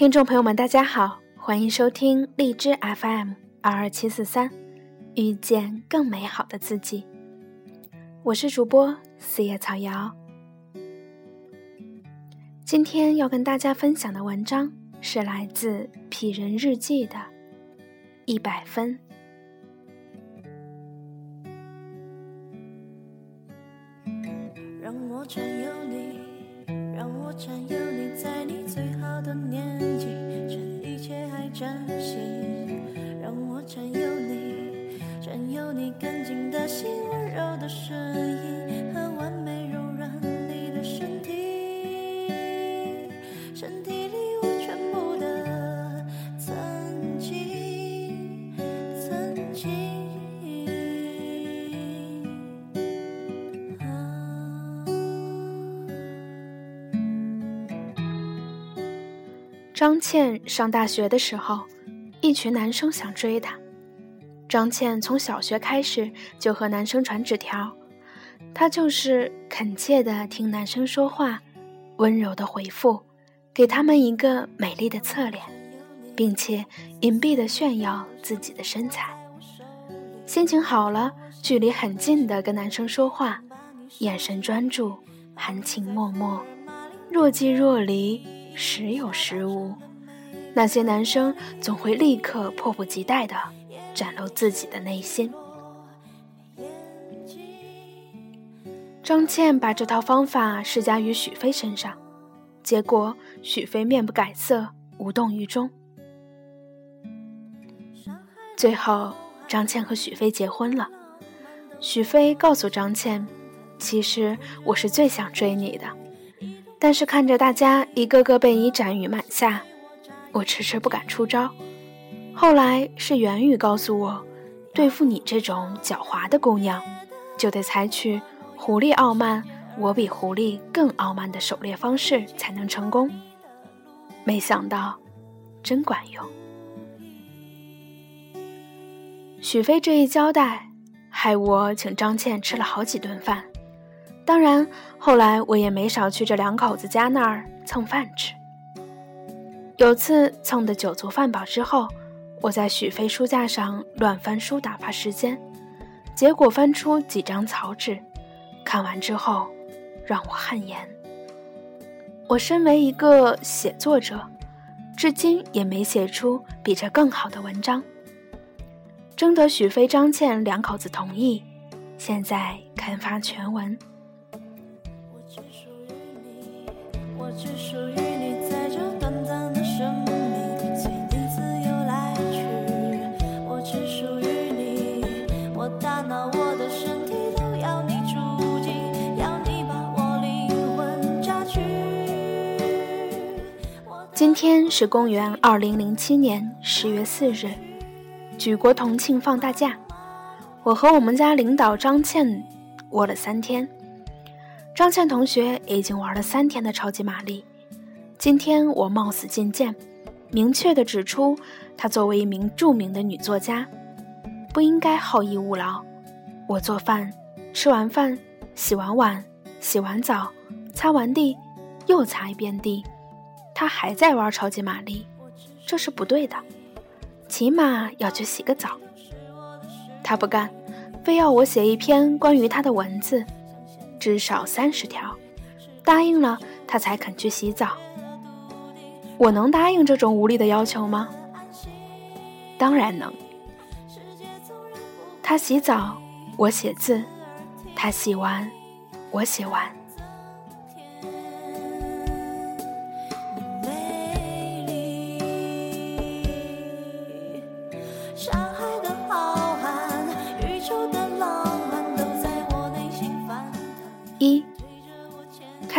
听众朋友们，大家好，欢迎收听荔枝 FM 二二七四三，遇见更美好的自己。我是主播四叶草瑶。今天要跟大家分享的文章是来自《痞人日记》的一百分。让我占有你，让我占有你，在你最好的年，切还真心。让我占有你，占有你干净的心，温柔的声音张倩上大学的时候，一群男生想追她。张倩从小学开始就和男生传纸条，她就是恳切地听男生说话，温柔地回复，给他们一个美丽的侧脸，并且隐蔽地炫耀自己的身材。心情好了，距离很近的跟男生说话，眼神专注，含情脉脉，若即若离。时有时无，那些男生总会立刻迫不及待的展露自己的内心。张倩把这套方法施加于许飞身上，结果许飞面不改色，无动于衷。最后，张倩和许飞结婚了。许飞告诉张倩：“其实我是最想追你的。”但是看着大家一个个被你斩于马下，我迟迟不敢出招。后来是袁宇告诉我，对付你这种狡猾的姑娘，就得采取狐狸傲慢，我比狐狸更傲慢的狩猎方式才能成功。没想到，真管用。许飞这一交代，害我请张倩吃了好几顿饭。当然，后来我也没少去这两口子家那儿蹭饭吃。有次蹭的酒足饭饱之后，我在许飞书架上乱翻书打发时间，结果翻出几张草纸，看完之后让我汗颜。我身为一个写作者，至今也没写出比这更好的文章。征得许飞、张倩两口子同意，现在刊发全文。我只属于你，在这短暂的生命，随你自由来去。我只属于你，我大脑、我的身体都要你住进，要你把我灵魂榨取。今天是公元二零零七年十月四日，举国同庆放大假。我和我们家领导张倩窝了三天。张倩同学已经玩了三天的超级玛丽，今天我冒死进谏，明确地指出，她作为一名著名的女作家，不应该好逸恶劳。我做饭，吃完饭，洗完碗，洗完澡，擦完地，又擦一遍地，她还在玩超级玛丽，这是不对的，起码要去洗个澡。她不干，非要我写一篇关于她的文字。至少三十条，答应了他才肯去洗澡。我能答应这种无力的要求吗？当然能。他洗澡，我写字；他洗完，我写完。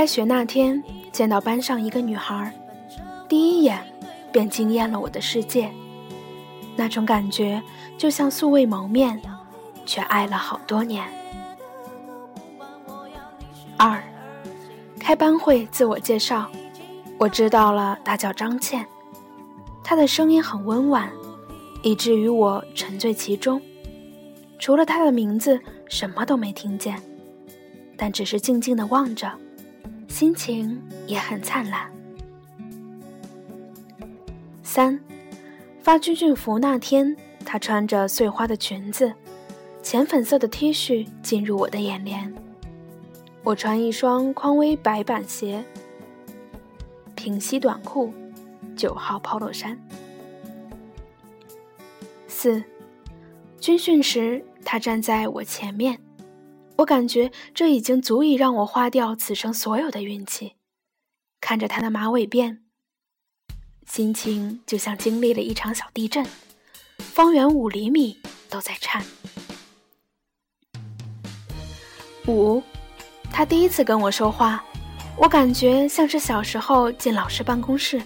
开学那天，见到班上一个女孩，第一眼便惊艳了我的世界。那种感觉就像素未谋面，却爱了好多年。二，开班会自我介绍，我知道了，她叫张倩，她的声音很温婉，以至于我沉醉其中，除了她的名字，什么都没听见，但只是静静的望着。心情也很灿烂。三，发军训服那天，她穿着碎花的裙子，浅粉色的 T 恤进入我的眼帘。我穿一双匡威白板鞋，平膝短裤，九号 polo 衫。四，军训时，他站在我前面，我感觉这已经足以让我花掉此生所有的运气。看着他的马尾辫，心情就像经历了一场小地震，方圆五厘米都在颤。五，他第一次跟我说话，我感觉像是小时候进老师办公室，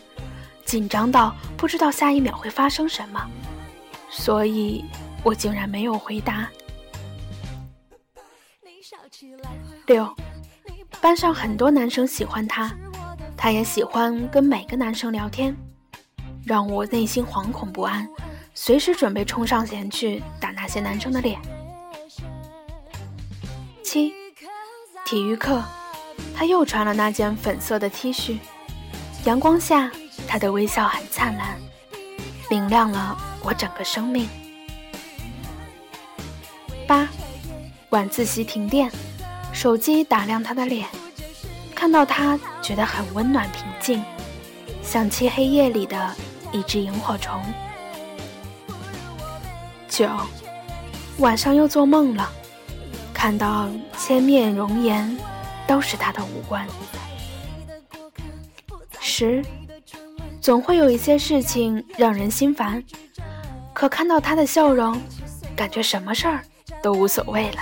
紧张到不知道下一秒会发生什么。所以，我竟然没有回答。六，班上很多男生喜欢他，他也喜欢跟每个男生聊天，让我内心惶恐不安，随时准备冲上前去打那些男生的脸。七，体育课，他又穿了那件粉色的 T 恤，阳光下，他的微笑很灿烂，明亮了。我整个生命。八，晚自习停电，手机打亮他的脸，看到他觉得很温暖平静，像漆黑夜里的一只萤火虫。九，晚上又做梦了，看到千面容颜，都是他的五官。十，总会有一些事情让人心烦。可看到他的笑容，感觉什么事儿都无所谓了。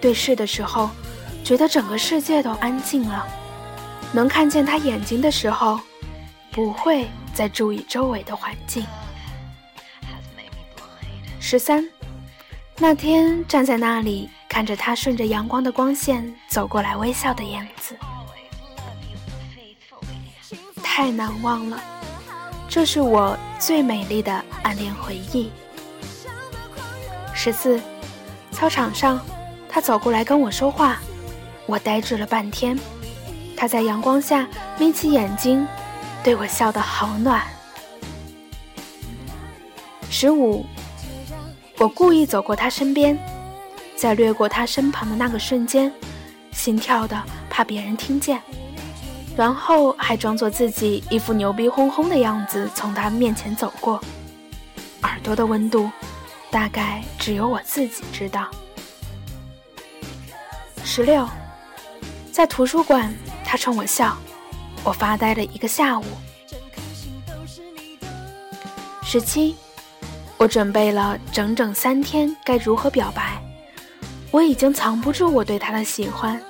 对视的时候，觉得整个世界都安静了。能看见他眼睛的时候，不会再注意周围的环境。十三。那天站在那里看着他顺着阳光的光线走过来微笑的样子，太难忘了。这是我最美丽的暗恋回忆。十四，操场上，他走过来跟我说话，我呆滞了半天。他在阳光下眯起眼睛，对我笑得好暖。十五。我故意走过他身边，在掠过他身旁的那个瞬间，心跳的怕别人听见，然后还装作自己一副牛逼哄哄的样子从他面前走过。耳朵的温度，大概只有我自己知道。十六，在图书馆，他冲我笑，我发呆了一个下午。十七。我准备了整整三天，该如何表白？我已经藏不住我对他的喜欢。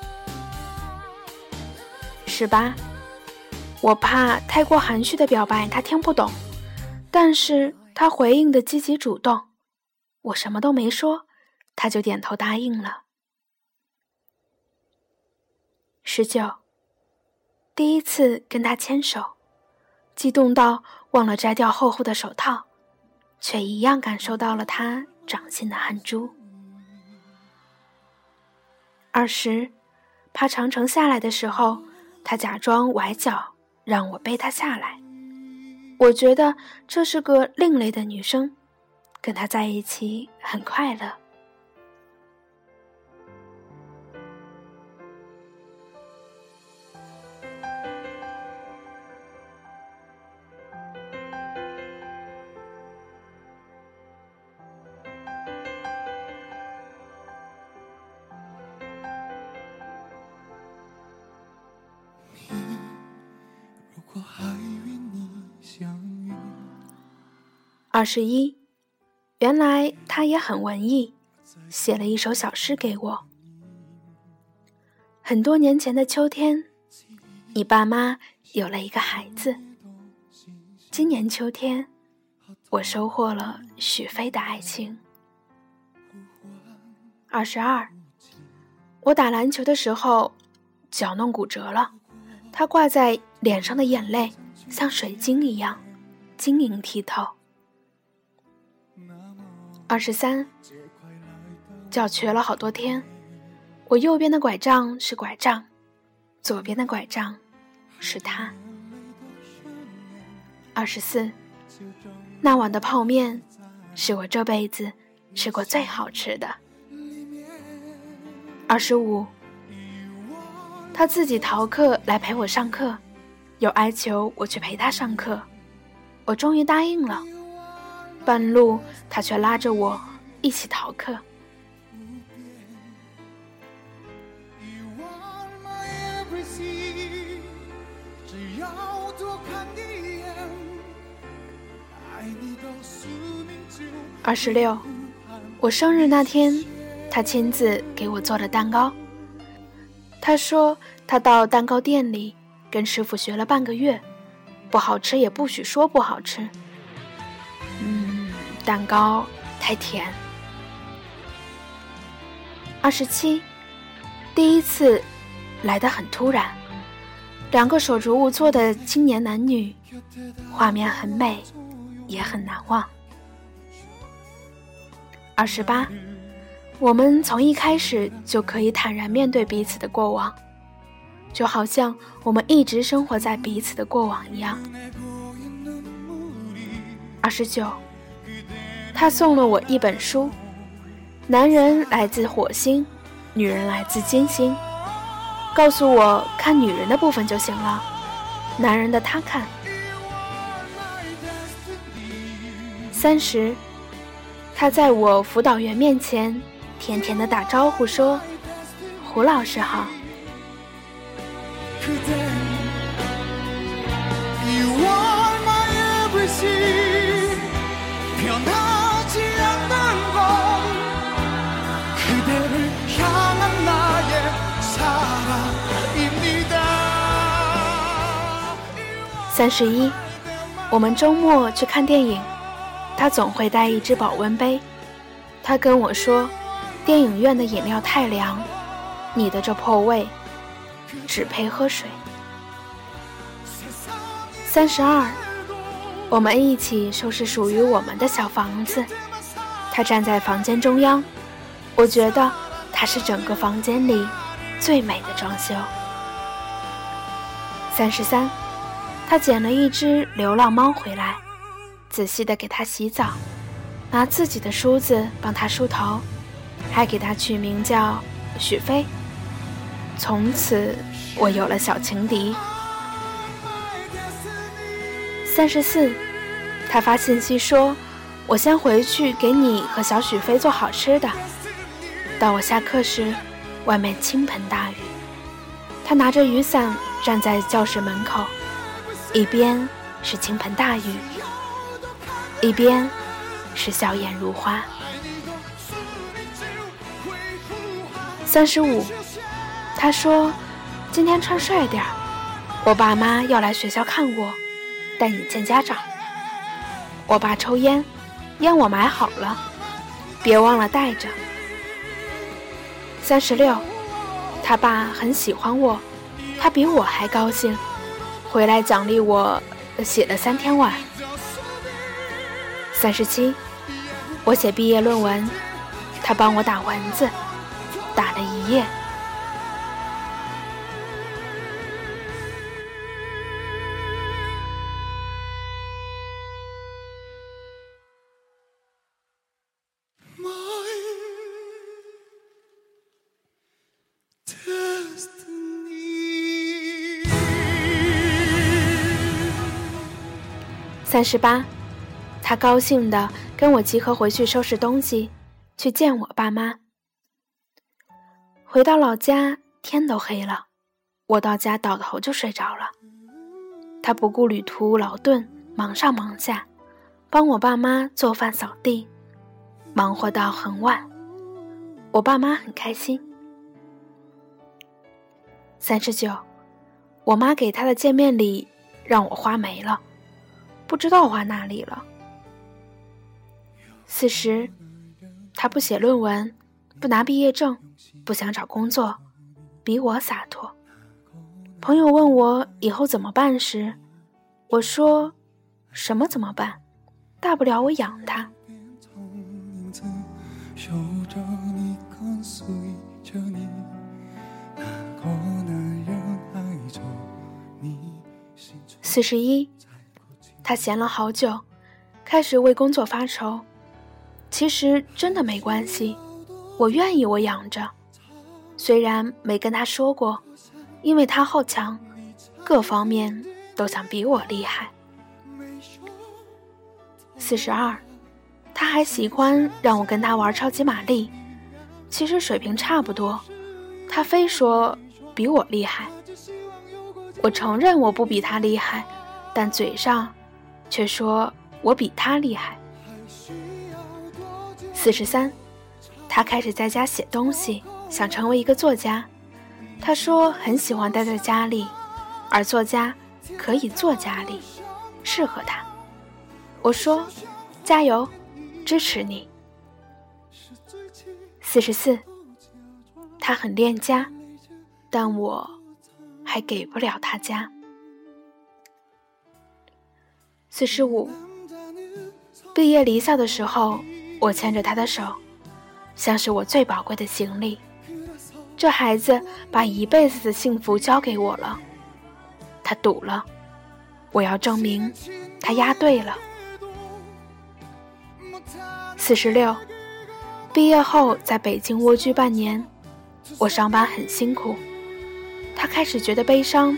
十八，我怕太过含蓄的表白他听不懂，但是他回应的积极主动，我什么都没说，他就点头答应了。十九，第一次跟他牵手，激动到忘了摘掉厚厚的手套。却一样感受到了他掌心的汗珠。二十，爬长城下来的时候，他假装崴脚，让我背他下来。我觉得这是个另类的女生，跟他在一起很快乐。二十一，原来他也很文艺，写了一首小诗给我。很多年前的秋天，你爸妈有了一个孩子。今年秋天，我收获了许飞的爱情。二十二，我打篮球的时候脚弄骨折了，他挂在脸上的眼泪像水晶一样晶莹剔透。二十三，脚瘸了好多天，我右边的拐杖是拐杖，左边的拐杖是他。二十四，那碗的泡面是我这辈子吃过最好吃的。二十五，他自己逃课来陪我上课，又哀求我去陪他上课，我终于答应了。半路，他却拉着我一起逃课。二十六，我生日那天。他亲自给我做了蛋糕。他说他到蛋糕店里跟师傅学了半个月，不好吃也不许说不好吃。蛋糕太甜。二十七，第一次来的很突然，两个手足无措的青年男女，画面很美，也很难忘。二十八。我们从一开始就可以坦然面对彼此的过往，就好像我们一直生活在彼此的过往一样。二十九，他送了我一本书，男人来自火星，女人来自金星，告诉我看女人的部分就行了，男人的他看。三十，他在我辅导员面前。甜甜的打招呼说：“胡老师好。”三十一，我们周末去看电影，他总会带一只保温杯。他跟我说。电影院的饮料太凉，你的这破胃，只配喝水。三十二，我们一起收拾属于我们的小房子。他站在房间中央，我觉得他是整个房间里最美的装修。三十三，他捡了一只流浪猫回来，仔细的给它洗澡，拿自己的梳子帮它梳头。还给它取名叫许飞。从此，我有了小情敌。三十四，他发信息说：“我先回去给你和小许飞做好吃的。”到我下课时，外面倾盆大雨，他拿着雨伞站在教室门口，一边是倾盆大雨，一边是笑颜如花。三十五，他说：“今天穿帅点，我爸妈要来学校看我，带你见家长。我爸抽烟，烟我买好了，别忘了带着。”三十六，他爸很喜欢我，他比我还高兴，回来奖励我写了三天晚。三十七，我写毕业论文，他帮我打蚊子。打了一夜。三十八，他高兴的跟我集合回去收拾东西，去见我爸妈。回到老家，天都黑了，我到家倒头就睡着了。他不顾旅途劳顿，忙上忙下，帮我爸妈做饭扫地，忙活到很晚。我爸妈很开心。三十九，我妈给他的见面礼让我花没了，不知道花哪里了。四十，他不写论文，不拿毕业证，不想找工作，比我洒脱。朋友问我以后怎么办时，我说：“什么怎么办？大不了我养他。”四十一，他闲了好久，开始为工作发愁。其实真的没关系，我愿意我养着，虽然没跟他说过。因为他好强，各方面都想比我厉害。四十二，他还喜欢让我跟他玩超级玛丽，其实水平差不多，他非说比我厉害。我承认我不比他厉害，但嘴上却说我比他厉害。四十三，他开始在家写东西，想成为一个作家。他说很喜欢待在家里，而作家可以坐家里，适合他。我说加油，支持你。四十四，他很恋家，但我还给不了他家。四十五，毕业离校的时候，我牵着他的手，像是我最宝贵的行李。这孩子把一辈子的幸福交给我了，他赌了，我要证明他押对了。四十六，毕业后在北京蜗居半年，我上班很辛苦，他开始觉得悲伤，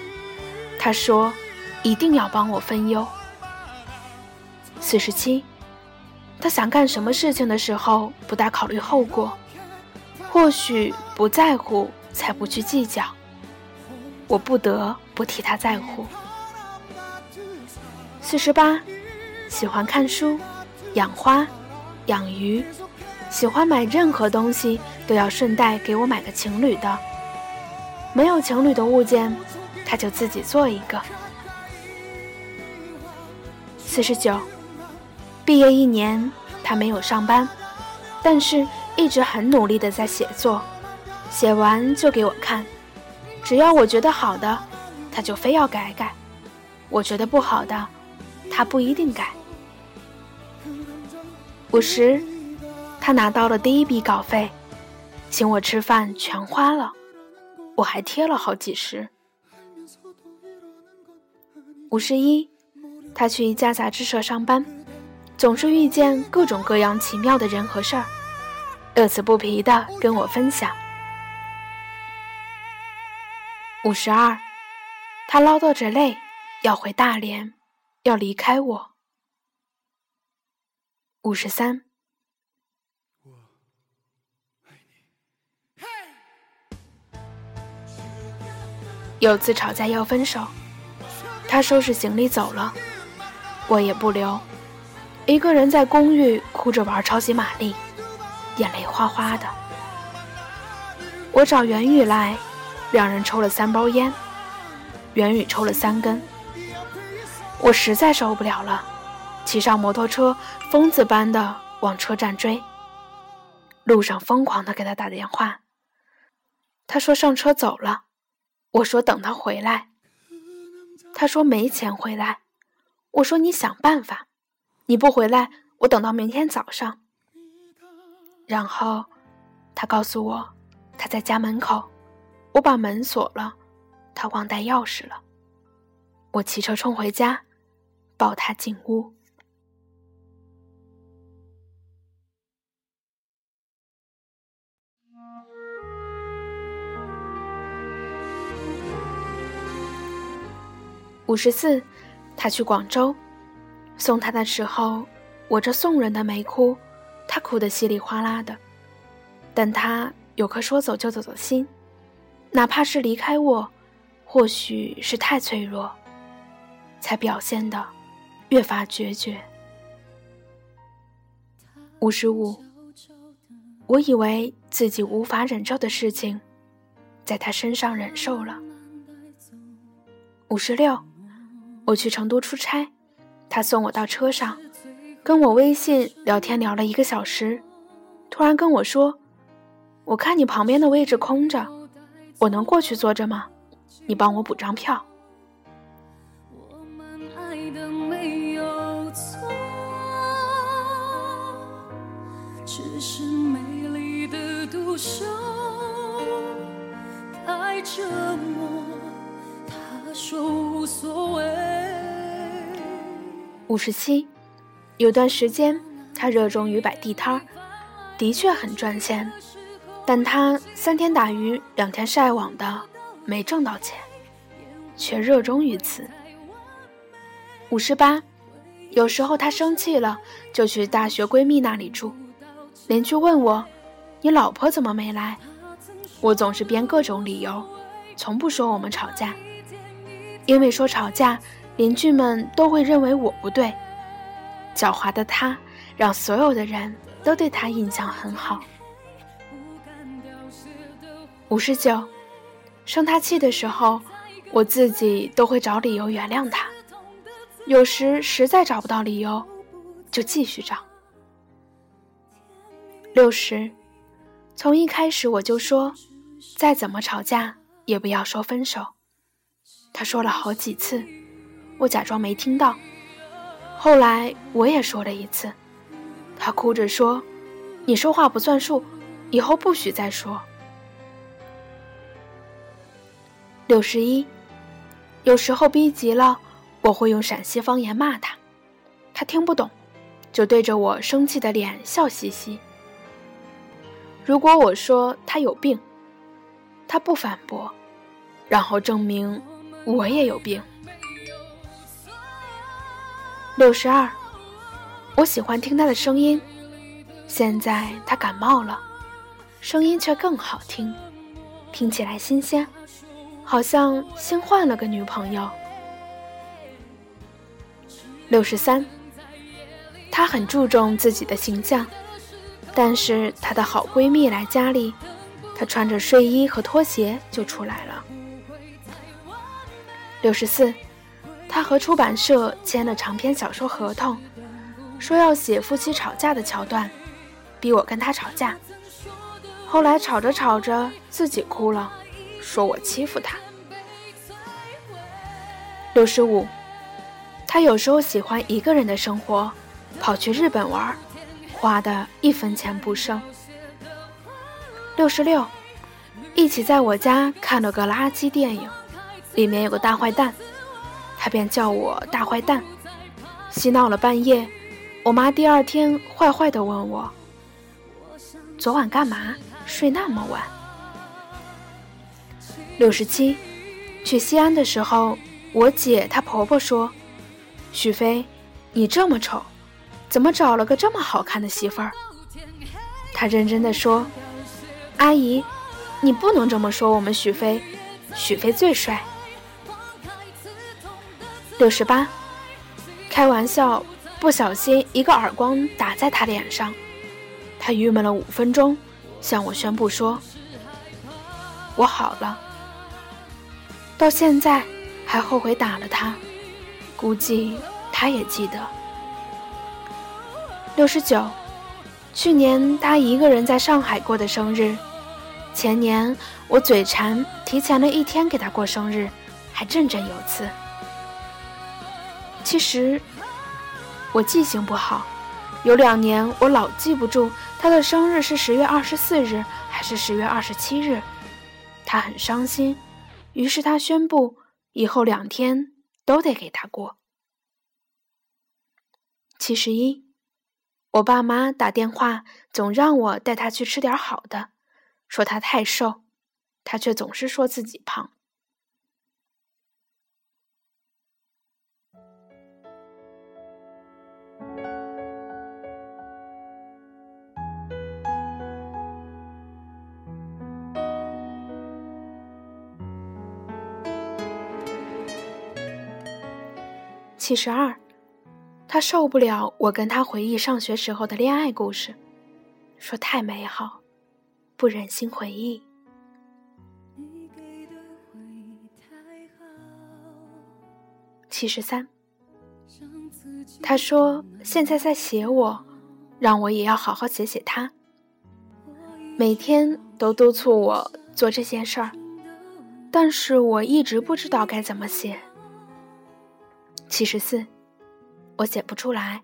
他说一定要帮我分忧。四十七，他想干什么事情的时候不大考虑后果。或许不在乎，才不去计较。我不得不替他在乎。四十八，喜欢看书，养花，养鱼，喜欢买任何东西都要顺带给我买个情侣的。没有情侣的物件，他就自己做一个。四十九，毕业一年，他没有上班，但是。一直很努力的在写作，写完就给我看，只要我觉得好的，他就非要改改；我觉得不好的，他不一定改。五十，他拿到了第一笔稿费，请我吃饭全花了，我还贴了好几十。五十一，他去一家杂志社上班，总是遇见各种各样奇妙的人和事儿。乐此不疲的跟我分享。五十二，他唠叨着累，要回大连，要离开我。五十三，有次吵架要分手，他收拾行李走了，我也不留，一个人在公寓哭着玩超级玛丽。眼泪哗哗的，我找袁宇来，两人抽了三包烟，袁宇抽了三根。我实在受不了了，骑上摩托车，疯子般的往车站追，路上疯狂的给他打电话。他说上车走了，我说等他回来。他说没钱回来，我说你想办法，你不回来，我等到明天早上。然后，他告诉我，他在家门口，我把门锁了，他忘带钥匙了。我骑车冲回家，抱他进屋。五十四，他去广州，送他的时候，我这送人的没哭。他哭得稀里哗啦的，但他有颗说走就走的心，哪怕是离开我，或许是太脆弱，才表现的越发决绝。五十五，我以为自己无法忍受的事情，在他身上忍受了。五十六，我去成都出差，他送我到车上，跟我微信聊天聊了一个小时，突然跟我说：“我看你旁边的位置空着，我能过去坐着吗？你帮我补张票。”太折磨，他说无所谓五十七，有段时间他热衷于摆地摊儿，的确很赚钱，但他三天打鱼两天晒网的，没挣到钱，却热衷于此。五十八，有时候他生气了，就去大学闺蜜那里住，邻居问我：“你老婆怎么没来？”我总是编各种理由，从不说我们吵架，因为说吵架，邻居们都会认为我不对。狡猾的他，让所有的人都对他印象很好。五十九，生他气的时候，我自己都会找理由原谅他，有时实在找不到理由，就继续找。六十，从一开始我就说。再怎么吵架，也不要说分手。他说了好几次，我假装没听到。后来我也说了一次，他哭着说：“你说话不算数，以后不许再说。”六十一，有时候逼急了，我会用陕西方言骂他，他听不懂，就对着我生气的脸笑嘻嘻。如果我说他有病，他不反驳，然后证明我也有病。六十二，我喜欢听他的声音。现在他感冒了，声音却更好听，听起来新鲜，好像新换了个女朋友。六十三，她很注重自己的形象，但是她的好闺蜜来家里。他穿着睡衣和拖鞋就出来了。六十四，他和出版社签了长篇小说合同，说要写夫妻吵架的桥段，逼我跟他吵架。后来吵着吵着自己哭了，说我欺负他。六十五，他有时候喜欢一个人的生活，跑去日本玩，花的一分钱不剩。六十六，一起在我家看了个垃圾电影，里面有个大坏蛋，他便叫我大坏蛋，嬉闹了半夜。我妈第二天坏坏的问我：“昨晚干嘛？睡那么晚？”六十七，去西安的时候，我姐她婆婆说：“许飞，你这么丑，怎么找了个这么好看的媳妇儿？”她认真的说。阿姨，你不能这么说我们许飞，许飞最帅。六十八，开玩笑，不小心一个耳光打在他脸上，他郁闷了五分钟，向我宣布说：“我好了。”到现在还后悔打了他，估计他也记得。六十九，去年他一个人在上海过的生日。前年我嘴馋，提前了一天给他过生日，还振振有词。其实我记性不好，有两年我老记不住他的生日是十月二十四日还是十月二十七日。他很伤心，于是他宣布以后两天都得给他过。七十一，我爸妈打电话总让我带他去吃点好的。说他太瘦，他却总是说自己胖。七十二，他受不了我跟他回忆上学时候的恋爱故事，说太美好。不忍心回忆。七十三，他说现在在写我，让我也要好好写写他。每天都督促我做这件事儿，但是我一直不知道该怎么写。七十四，我写不出来，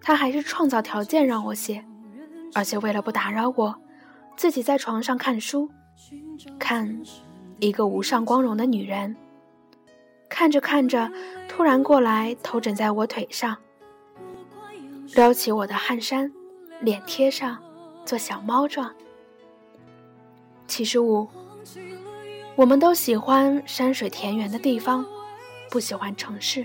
他还是创造条件让我写，而且为了不打扰我，自己在床上看书，看一个无上光荣的女人。看着看着，突然过来，头枕在我腿上，撩起我的汗衫，脸贴上，做小猫状。七十五，我们都喜欢山水田园的地方，不喜欢城市。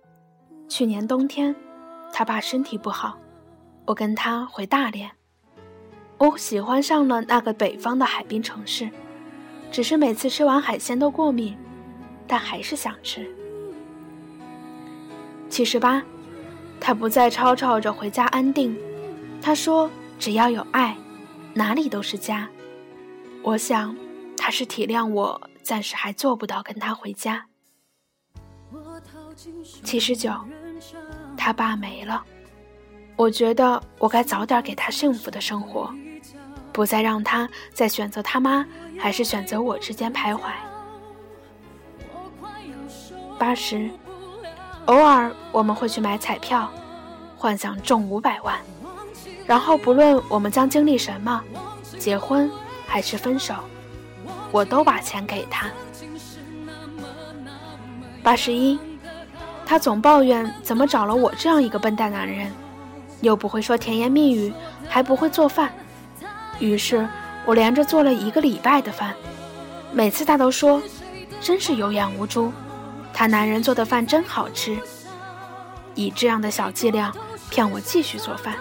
去年冬天，他爸身体不好，我跟他回大连，我喜欢上了那个北方的海滨城市，只是每次吃完海鲜都过敏，但还是想吃。七十八，他不再吵吵着回家安定。他说：“只要有爱，哪里都是家。”我想，他是体谅我暂时还做不到跟他回家。七十九，他爸没了，我觉得我该早点给他幸福的生活，不再让他在选择他妈还是选择我之间徘徊。八十，偶尔我们会去买彩票，幻想中五百万。然后，不论我们将经历什么，结婚还是分手，我都把钱给他。八十一，他总抱怨怎么找了我这样一个笨蛋男人，又不会说甜言蜜语，还不会做饭。于是我连着做了一个礼拜的饭，每次他都说，真是有眼无珠，他男人做的饭真好吃。以这样的小伎俩骗我继续做饭。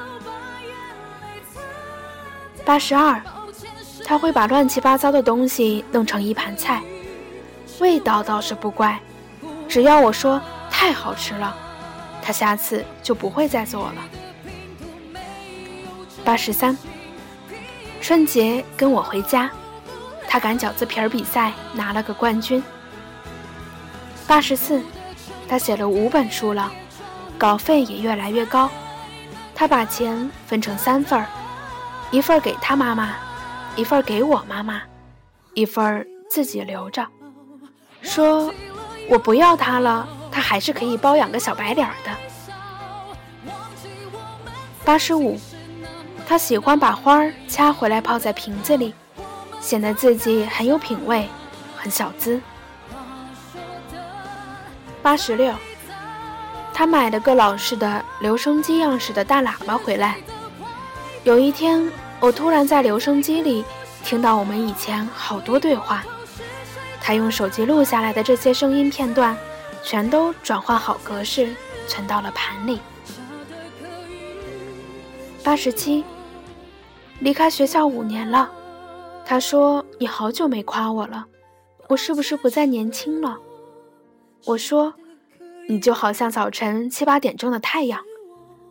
八十二，他会把乱七八糟的东西弄成一盘菜，味道倒是不怪，只要我说太好吃了，他下次就不会再做了。八十三，春节跟我回家，他擀饺子皮儿比赛拿了个冠军。八十四，他写了五本书了，稿费也越来越高，他把钱分成三份儿。一份儿给他妈妈，一份儿给我妈妈，一份儿自己留着，说我不要他了，他还是可以包养个小白脸的。八十五，他喜欢把花儿掐回来泡在瓶子里，显得自己很有品味，很小资。八十六，他买了个老式的留声机样式的大喇叭回来。有一天，我突然在留声机里听到我们以前好多对话。他用手机录下来的这些声音片段，全都转换好格式，存到了盘里。八十七，离开学校五年了。他说：“你好久没夸我了，我是不是不再年轻了？”我说：“你就好像早晨七八点钟的太阳。”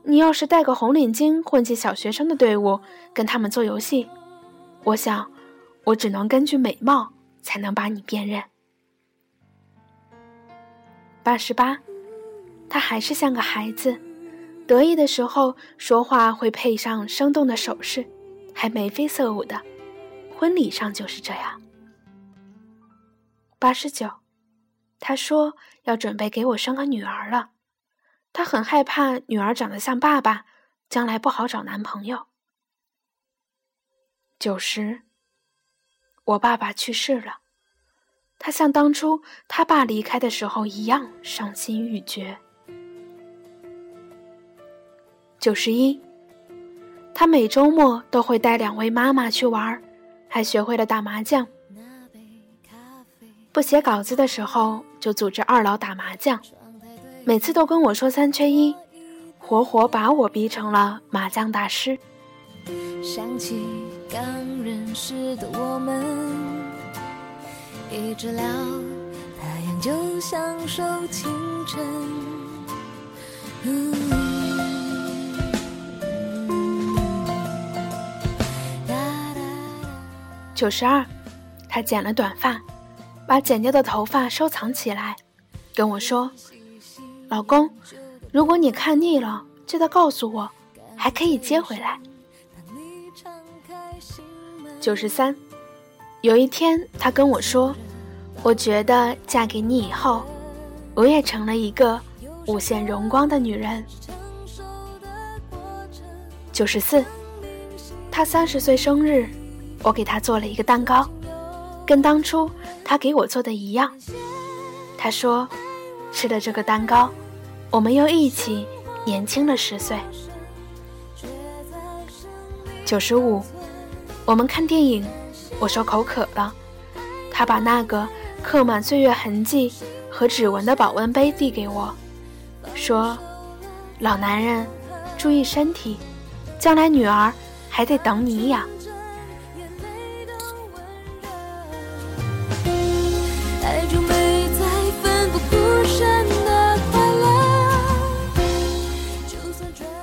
你要是戴个红领巾混进小学生的队伍，跟他们做游戏，我想，我只能根据美貌才能把你辨认。八十八，他还是像个孩子，得意的时候说话会配上生动的手势，还眉飞色舞的，婚礼上就是这样。八十九，他说要准备给我生个女儿了。他很害怕女儿长得像爸爸，将来不好找男朋友。九十，我爸爸去世了，他像当初他爸离开的时候一样伤心欲绝。九十一，他每周末都会带两位妈妈去玩，还学会了打麻将。不写稿子的时候，就组织二老打麻将，每次都跟我说三缺一，活活把我逼成了麻将大师。想起刚认识的我们，一直聊太阳就享受清晨。九十二，他剪了短发。把剪掉的头发收藏起来，跟我说：“老公，如果你看腻了，记得告诉我，还可以接回来。”九十三，有一天他跟我说：“我觉得嫁给你以后，我也成了一个无限荣光的女人。”九十四，他三十岁生日，我给他做了一个蛋糕。跟当初他给我做的一样，他说：“吃了这个蛋糕，我们又一起年轻了十岁。”九十五，我们看电影，我说口渴了，他把那个刻满岁月痕迹和指纹的保温杯递给我，说：“老男人，注意身体，将来女儿还得等你养。”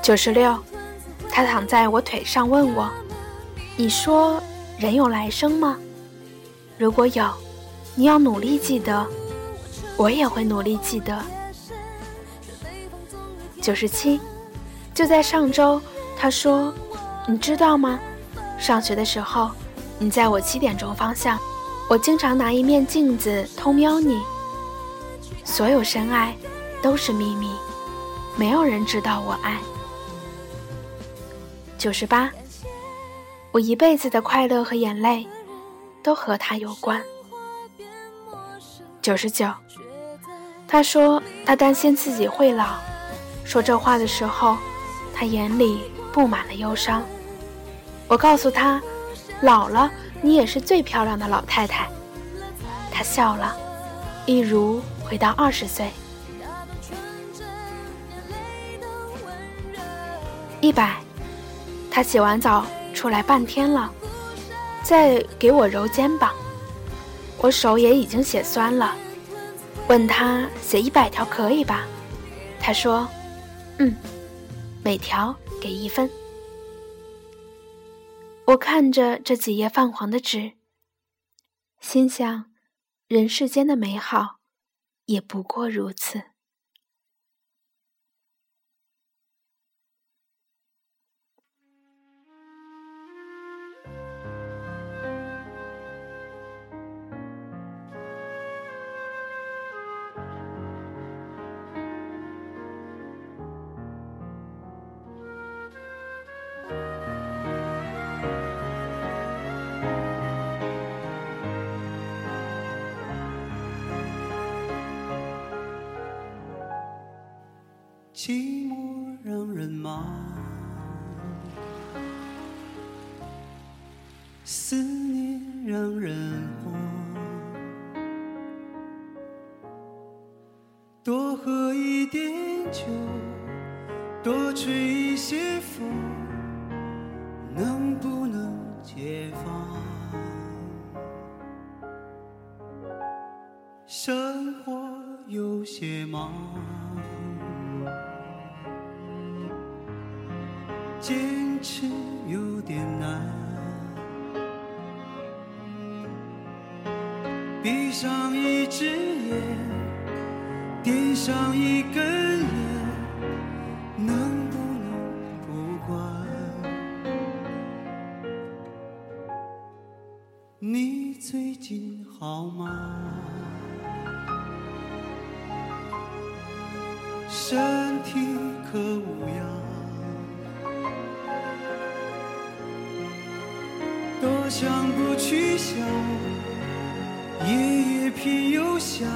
九十六，他躺在我腿上问我：“你说人有来生吗？如果有，你要努力记得，我也会努力记得。”九十七，就在上周，他说：“你知道吗？上学的时候，你在我七点钟方向，我经常拿一面镜子偷瞄你。所有深爱都是秘密，没有人知道我爱。”九十八，我一辈子的快乐和眼泪，都和他有关。九十九，他说他担心自己会老，说这话的时候，他眼里布满了忧伤。我告诉他，老了你也是最漂亮的老太太。他笑了，一如回到二十岁。一百。他洗完澡出来半天了，再给我揉肩膀，我手也已经写酸了。问他写一百条可以吧？他说：“嗯，每条给一分。”我看着这几页泛黄的纸，心想：人世间的美好，也不过如此。寂寞让人忙，思念让人慌。多喝一点酒，多吹一些风，上一根烟，能不能不管？你最近好吗？身体可无恙？多想不去想，夜夜偏又想，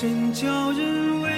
真叫人为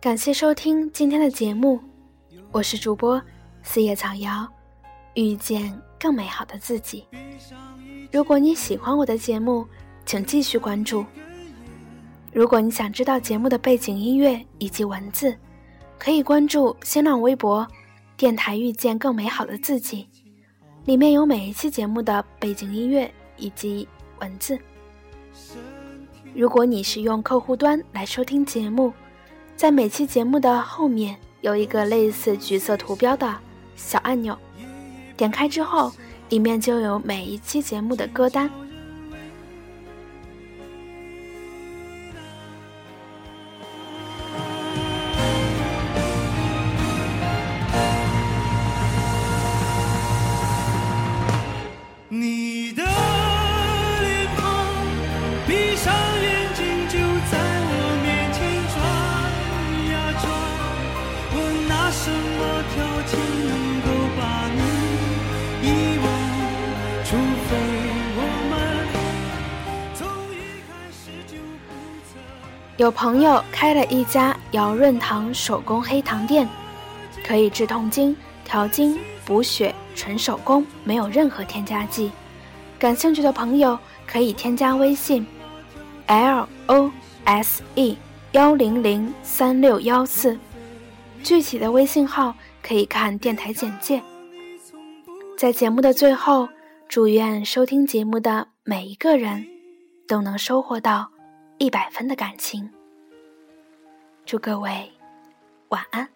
感谢收听今天的节目，我是主播四叶草瑶，遇见更美好的自己。如果你喜欢我的节目，请继续关注。如果你想知道节目的背景音乐以及文字，可以关注新浪微博“电台遇见更美好的自己”，里面有每一期节目的背景音乐以及文字。如果你是用客户端来收听节目，在每期节目的后面有一个类似橘色图标的小按钮，点开之后，里面就有每一期节目的歌单。有朋友开了一家姚润堂手工黑糖店，可以治痛经、调经、补血，纯手工，没有任何添加剂。感兴趣的朋友可以添加微信 l o s e 幺零零三六幺四，具体的微信号可以看电台简介。在节目的最后，祝愿收听节目的每一个人都能收获到一百分的感情。祝各位晚安。